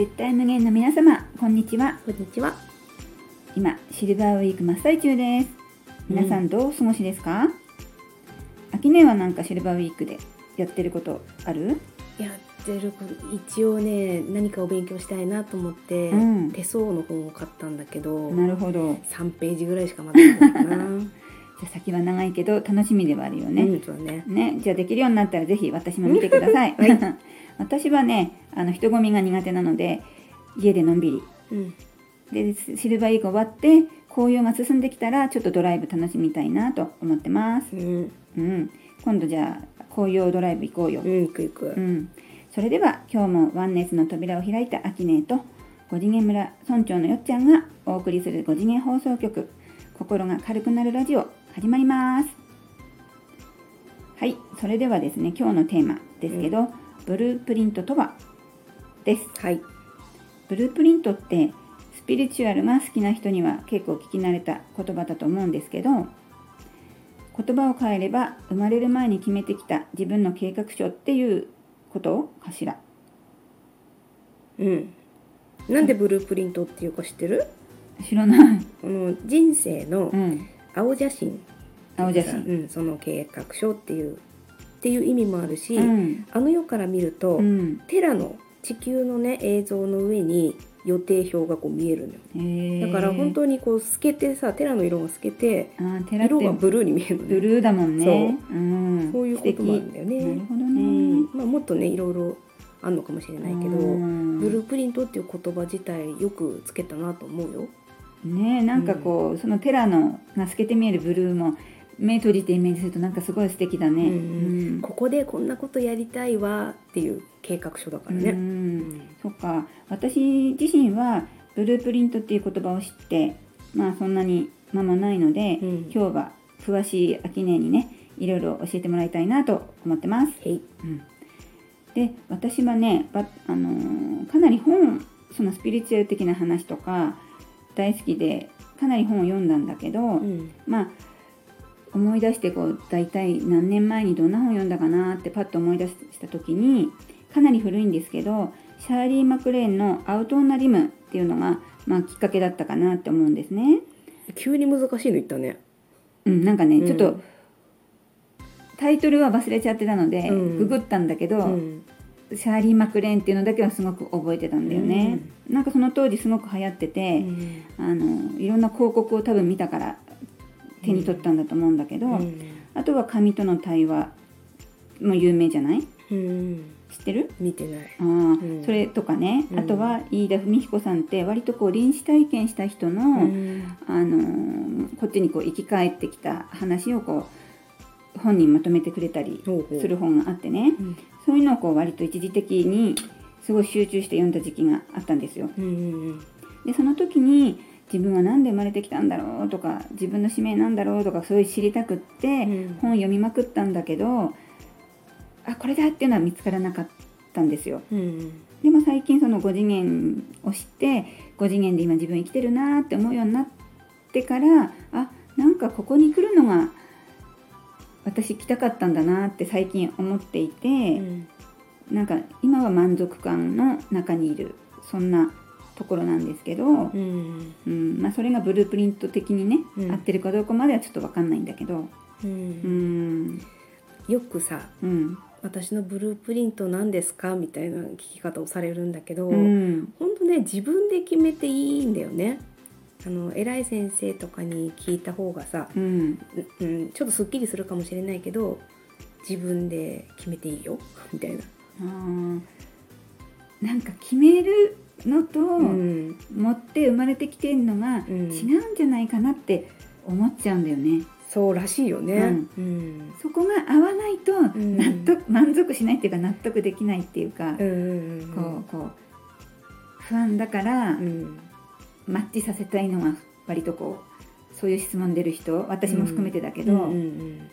絶対無限の皆様こんにちは。こんにちは。今シルバーウィーク真っ最中です。皆さんどうお過ごしですか、秋音はなんかシルバーウィークでやってることある？やってる一応ね何かを勉強したいなと思って、うん。手相の本を買ったんだけど、なるほど。3ページぐらいしかまだないかな。じゃあ先は長いけど楽しみではあるよね、うん、ね。ね、じゃあできるようになったらぜひ私も見てください。私はね、あの人混みが苦手なので、家でのんびり。うん、で、シルバーウィーク終わって、紅葉が進んできたら、ちょっとドライブ楽しみたいなと思ってます。うん、うん。今度じゃあ、紅葉ドライブ行こうよう。ん、行く行く。うん。それでは、今日もワンネスの扉を開いたアキネーと、五次元村村長のよっちゃんがお送りする五次元放送局、心が軽くなるラジオ、始まります。はい、それではですね、今日のテーマですけど、ブループリントとはです。はい。ブループリントってスピリチュアルが好きな人には結構聞き慣れた言葉だと思うんですけど言葉を変えれば生まれる前に決めてきた自分の計画書っていうことかしら？うん。なんでブループリントっていうか知ってる？知らない、この人生のうん、青写真。青写真うん、その計画書っていうっていう意味もあるし、うんあの世から見ると、うんテラの地球のね映像の上に予定表がこう見えるのよ。へー。だから本当にこう透けてさテラの色が透けて色がブルーに見えるのね。ブルーだもんね。う。ん、そういうこともあるんだよね。なるほどうね、ん。まあ、もっとねいろいろあんのかもしれないけど、うん。ブループリントっていう言葉自体よくつけたなと思うよ。ねなんかこう、そのテラのが透けて見えるブルーも目閉じてイメージするとなんかすごい素敵だね、うんうん。ここでこんなことやりたいわっていう計画書だからうね。ん。そっか。私自身はブループリントっていう言葉を知ってまあそんなに間もないので、うん。今日は詳しい秋音にねいろいろ教えてもらいたいなと思ってます。うん、で私はねば、あのーかなり本そのスピリチュアル的な話とか大好きでかなり本を読んだんだけど、うん。まあ思い出してこう大体何年前にどんな本読んだかなってパッと思い出した時にかなり古いんですけどシャーリー・マクレーンの「アウト・オン・ナ・リム」っていうのが、まあ、きっかけだったかなって思うんですね。急に難しいの言ったね。うん、なんかね、うんちょっとタイトルは忘れちゃってたので、うんググったんだけど、うんシャーリー・マクレーンっていうのだけはすごく覚えてたんだよね。なんかその当時すごく流行ってて、あのいろんな広告を多分見たから手に取ったんだと思うんだけど、うん。あとは紙との対話も有名じゃない？うん。知ってる？見てない。あー、うん。それとかね、うん。あとは飯田文彦さんって割とこう臨死体験した人の、うん。あのーこっちにこう生き返ってきた話をこう本にまとめてくれたりする本があってね。うん。そういうのをこう割と一時的にすごい集中して読んだ時期があったんですよ。でその時に自分は何で生まれてきたんだろうとか自分の使命なんだろうとかそういう知りたくって、うん。本読みまくったんだけどあこれだっていうのは見つからなかったんですよ。うん。でも最近その5次元を知って5次元で今自分生きてるなって思うようになってからあなんかここに来るのが私来たかったんだなって最近思っていて、うん。なんか今は満足感の中にいるそんなところなんですけど、うん。うんまあ、それがブループリント的にね、うん。合ってるかどうかまではちょっと分かんないんだけどううん。んよくさうん。私のブループリント何ですかみたいな聞き方をされるんだけど、うん。本当ね自分で決めていいんだよね。あの偉い先生とかに聞いた方がさ、うん。ううん、ちょっとすっきりするかもしれないけど自分で決めていいよみたいな。なんか決めるのと、うん。持って生まれてきてるのがうん。違うんじゃないかなって思っちゃうんだよね。そうらしいよね。うん。そこが合わないとん。納得、満足しないっていうか納得できないっていうか、うんうんこうこう不安だから、うん。マッチさせたいのが割とこうそういう質問出る人私も含めてだけど、うんうんうん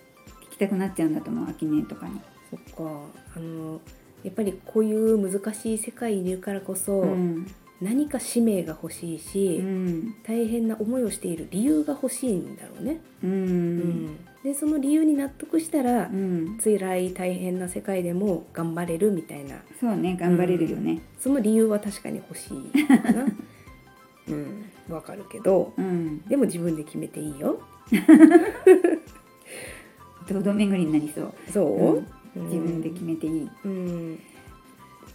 聞きたくなっちゃうんだと思う秋音とかに。そっか。あのやっぱりこういう難しい世界にいるからこそ、うん。何か使命が欲しいし、うん。大変な思いをしている理由が欲しいんだろうね。うん。うん。でその理由に納得したら、うん、辛い大変な世界でも頑張れるみたいな。そうね頑張れるよね。その理由は確かに欲しいかな。うん。わかるけどうん、でも自分で決めていいよ。堂々巡りになりそう。そう、うん自分で決めていい。うん。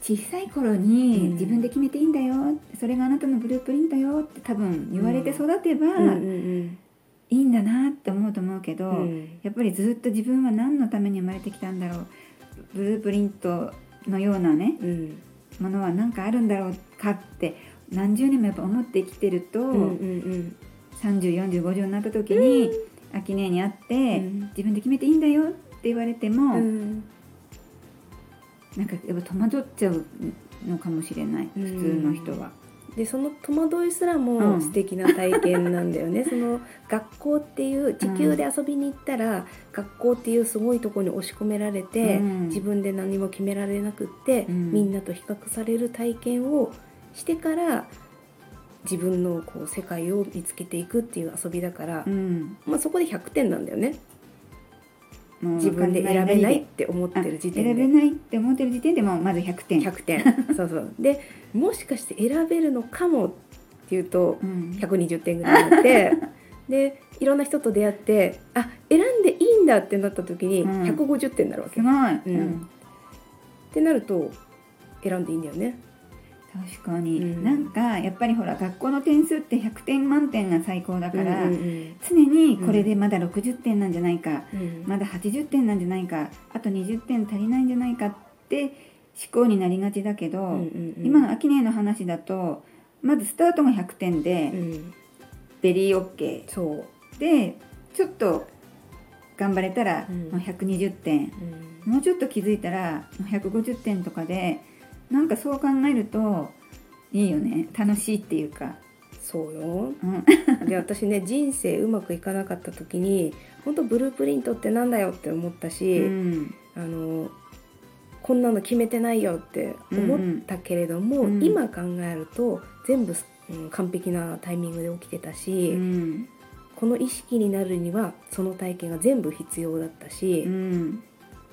小さい頃うん。に自分で決めていいんだよ、それがあなたのブループリントよって多分言われて育てばうんうんいいんだなって思うと思うけど、うん。やっぱりずっと自分は何のために生まれてきたんだろう。ブループリントのようなねうん。ものは何かあるんだろうかって何十年もやっぱ思って生きてると、うんうん304050になった時に、秋音に会って、うん。自分で決めていいんだよって言われても、うん。なんかやっぱ戸惑っちゃうのかもしれない、うん。普通の人は。でその戸惑いすらうん。も素敵な体験なんだよね、その 学校っていう地球で遊びに行ったら、学校っていうすごいところに押し込められて、うん。自分で何も決められなくって、うん。みんなと比較される体験をしてから自分のこう世界を見つけていくっていう遊びだから、うん。まあ、そこで100点なんだよね自分で選べないって思ってる時あ点で。選べないって思ってる時点でもうまず100点。100点。そうそう。でもしかして選べるのかもっていうとうん。120点ぐらいになって でいろんな人と出会ってあ選んでいいんだってなった時にうん。150点になるわけ、すごい、うん。うん。ってなると選んでいいんだよね確かに、うん。なんかやっぱりほら学校の点数って100点満点が最高だから、うんうん常にこれでまだ60点なんじゃないか、うん。うんまだ80点なんじゃないかあと20点足りないんじゃないかって思考になりがちだけど、うんうんうん。今の秋音の話だとまずスタートが100点で、うん。 very OK そう、でちょっと頑張れたらうん。もう120点、うん。もうちょっと気づいたらもう150点とかでなんかそう考えるといいよね。楽しいっていうか、そうよ。うん、で私ね人生うまくいかなかった時に本当ブループリントってなんだよって思ったし、うん。あのこんなの決めてないよって思ったけれども、うん。うん今考えると全部、うん完璧なタイミングで起きてたし、うん。この意識になるにはその体験が全部必要だったし、うん。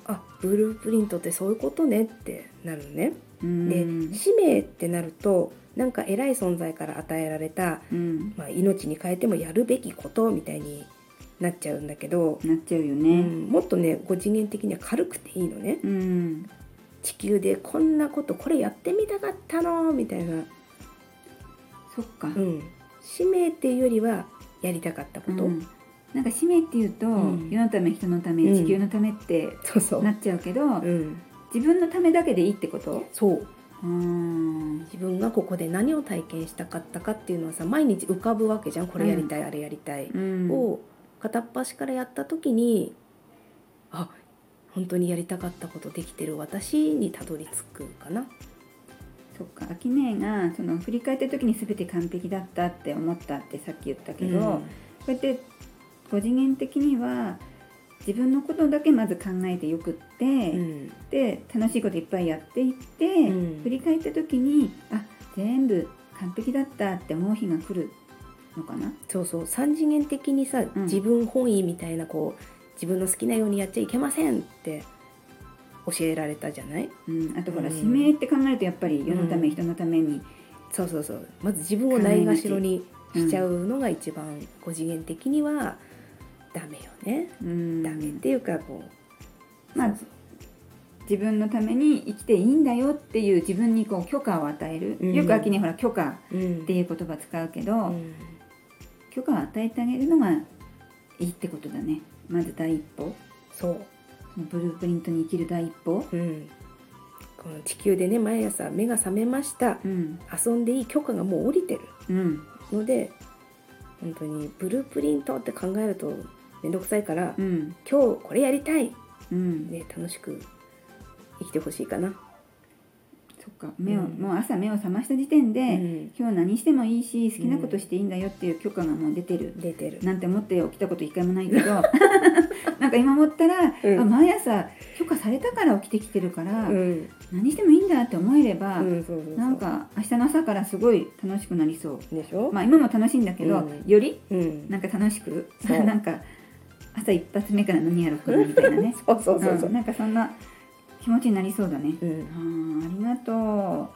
あブループリントってそういうことねってなるのね。うん。で使命ってなるとなんか偉い存在から与えられた、うん。まあ、命に変えてもやるべきことみたいになっちゃうんだけど、なっちゃうようねんもっとね5次元的には軽くていいのね。うん。地球でこんなことこれやってみたかったのみたいな、そっか、うん、使命っていうよりはやりたかったこと、うん。なんか使命っていうと、ん。世のため人のためうん。地球のためってそうそう、なっちゃうけど、うん、自分のためだけでいいってこと？そう。うん。自分がここで何を体験したかったかっていうのはさ毎日浮かぶわけじゃん。これやりたい、あれやりたい、うん。を片っ端からやった時にあ本当にやりたかったことできてる私にたどり着くかな。そっか。秋音がその振り返った時に全て完璧だったって思ったってさっき言ったけど、うん。こうやって5次元的には自分のことだけまず考えてよくって、うん。で楽しいこといっぱいやっていって、うん。振り返った時にあ全部完璧だったって思う日が来るのかな？そうそう。三次元的にさ、ん。自分本位みたいなこう自分の好きなようにやっちゃいけませんって教えられたじゃない？うん、あとほら、うん。使命って考えるとやっぱり世のため、うん人のために、そうそうそう。まず自分をないがしろにしちゃうのが一番5次元的にはダメよね、うん。ダメっていうかこうまあ自分のために生きていいんだよっていう自分にこう許可を与える、うん。よく秋にほら許可うんっていう言葉使うけど、うん。許可を与えてあげるのがいいってことだね。まず第一歩。そう、ブループリントに生きる第一歩。うん、この地球でね毎朝目が覚めました。うん。遊んでいい許可がもう下りてるうん。ので本当にブループリントって考えると面倒くさいから、うん。今日これやりたい、うん。ね、楽しく生きてほしいかな。そっか。目を、うん。もう朝目を覚ました時点で、うん。今日何してもいいし好きなことしていいんだよっていう許可がもう出てる、出てる。なんて思って起きたこと一回もないけど。なんか今思ったら、うん。あ毎朝許可されたから起きてきてるから、うん、何してもいいんだって思えれば。なんか明日の朝からすごい楽しくなりそう。でしょ？まあ今も楽しいんだけど、うん。より？うん、なんか楽しく？なんか朝一発目から何やろうかなみたいなね。そうそうそうそううんなんかそんな気持ちになりそうだね、うんあーありがと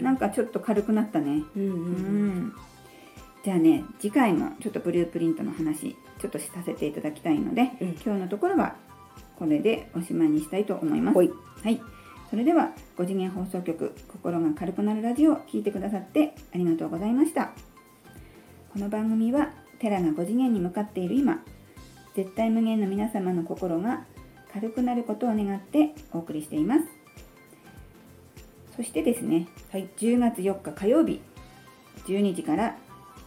う。なんかちょっと軽くなったね。ううんうんうん。んじゃあね次回もちょっとブループリントの話ちょっとさせていただきたいので、うん。今日のところはこれでおしまいにしたいと思います。ほい。はい。それでは5次元放送局心が軽くなるラジオを聞いてくださってありがとうございました。この番組はテラが5次元に向かっている今絶対無限の皆様の心が軽くなることを願ってお送りしています。そしてですね、はい、10月4日火曜日12時から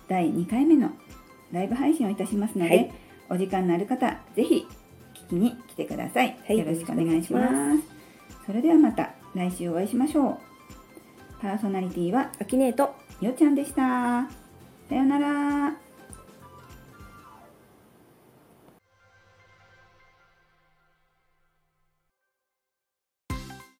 第2回目のライブ配信をいたしますので、はい。お時間のある方ぜひ聞きに来てください、はい。よろしくお願いします。それではまた来週お会いしましょう。パーソナリティはアキネート。よっちゃんでした。さようなら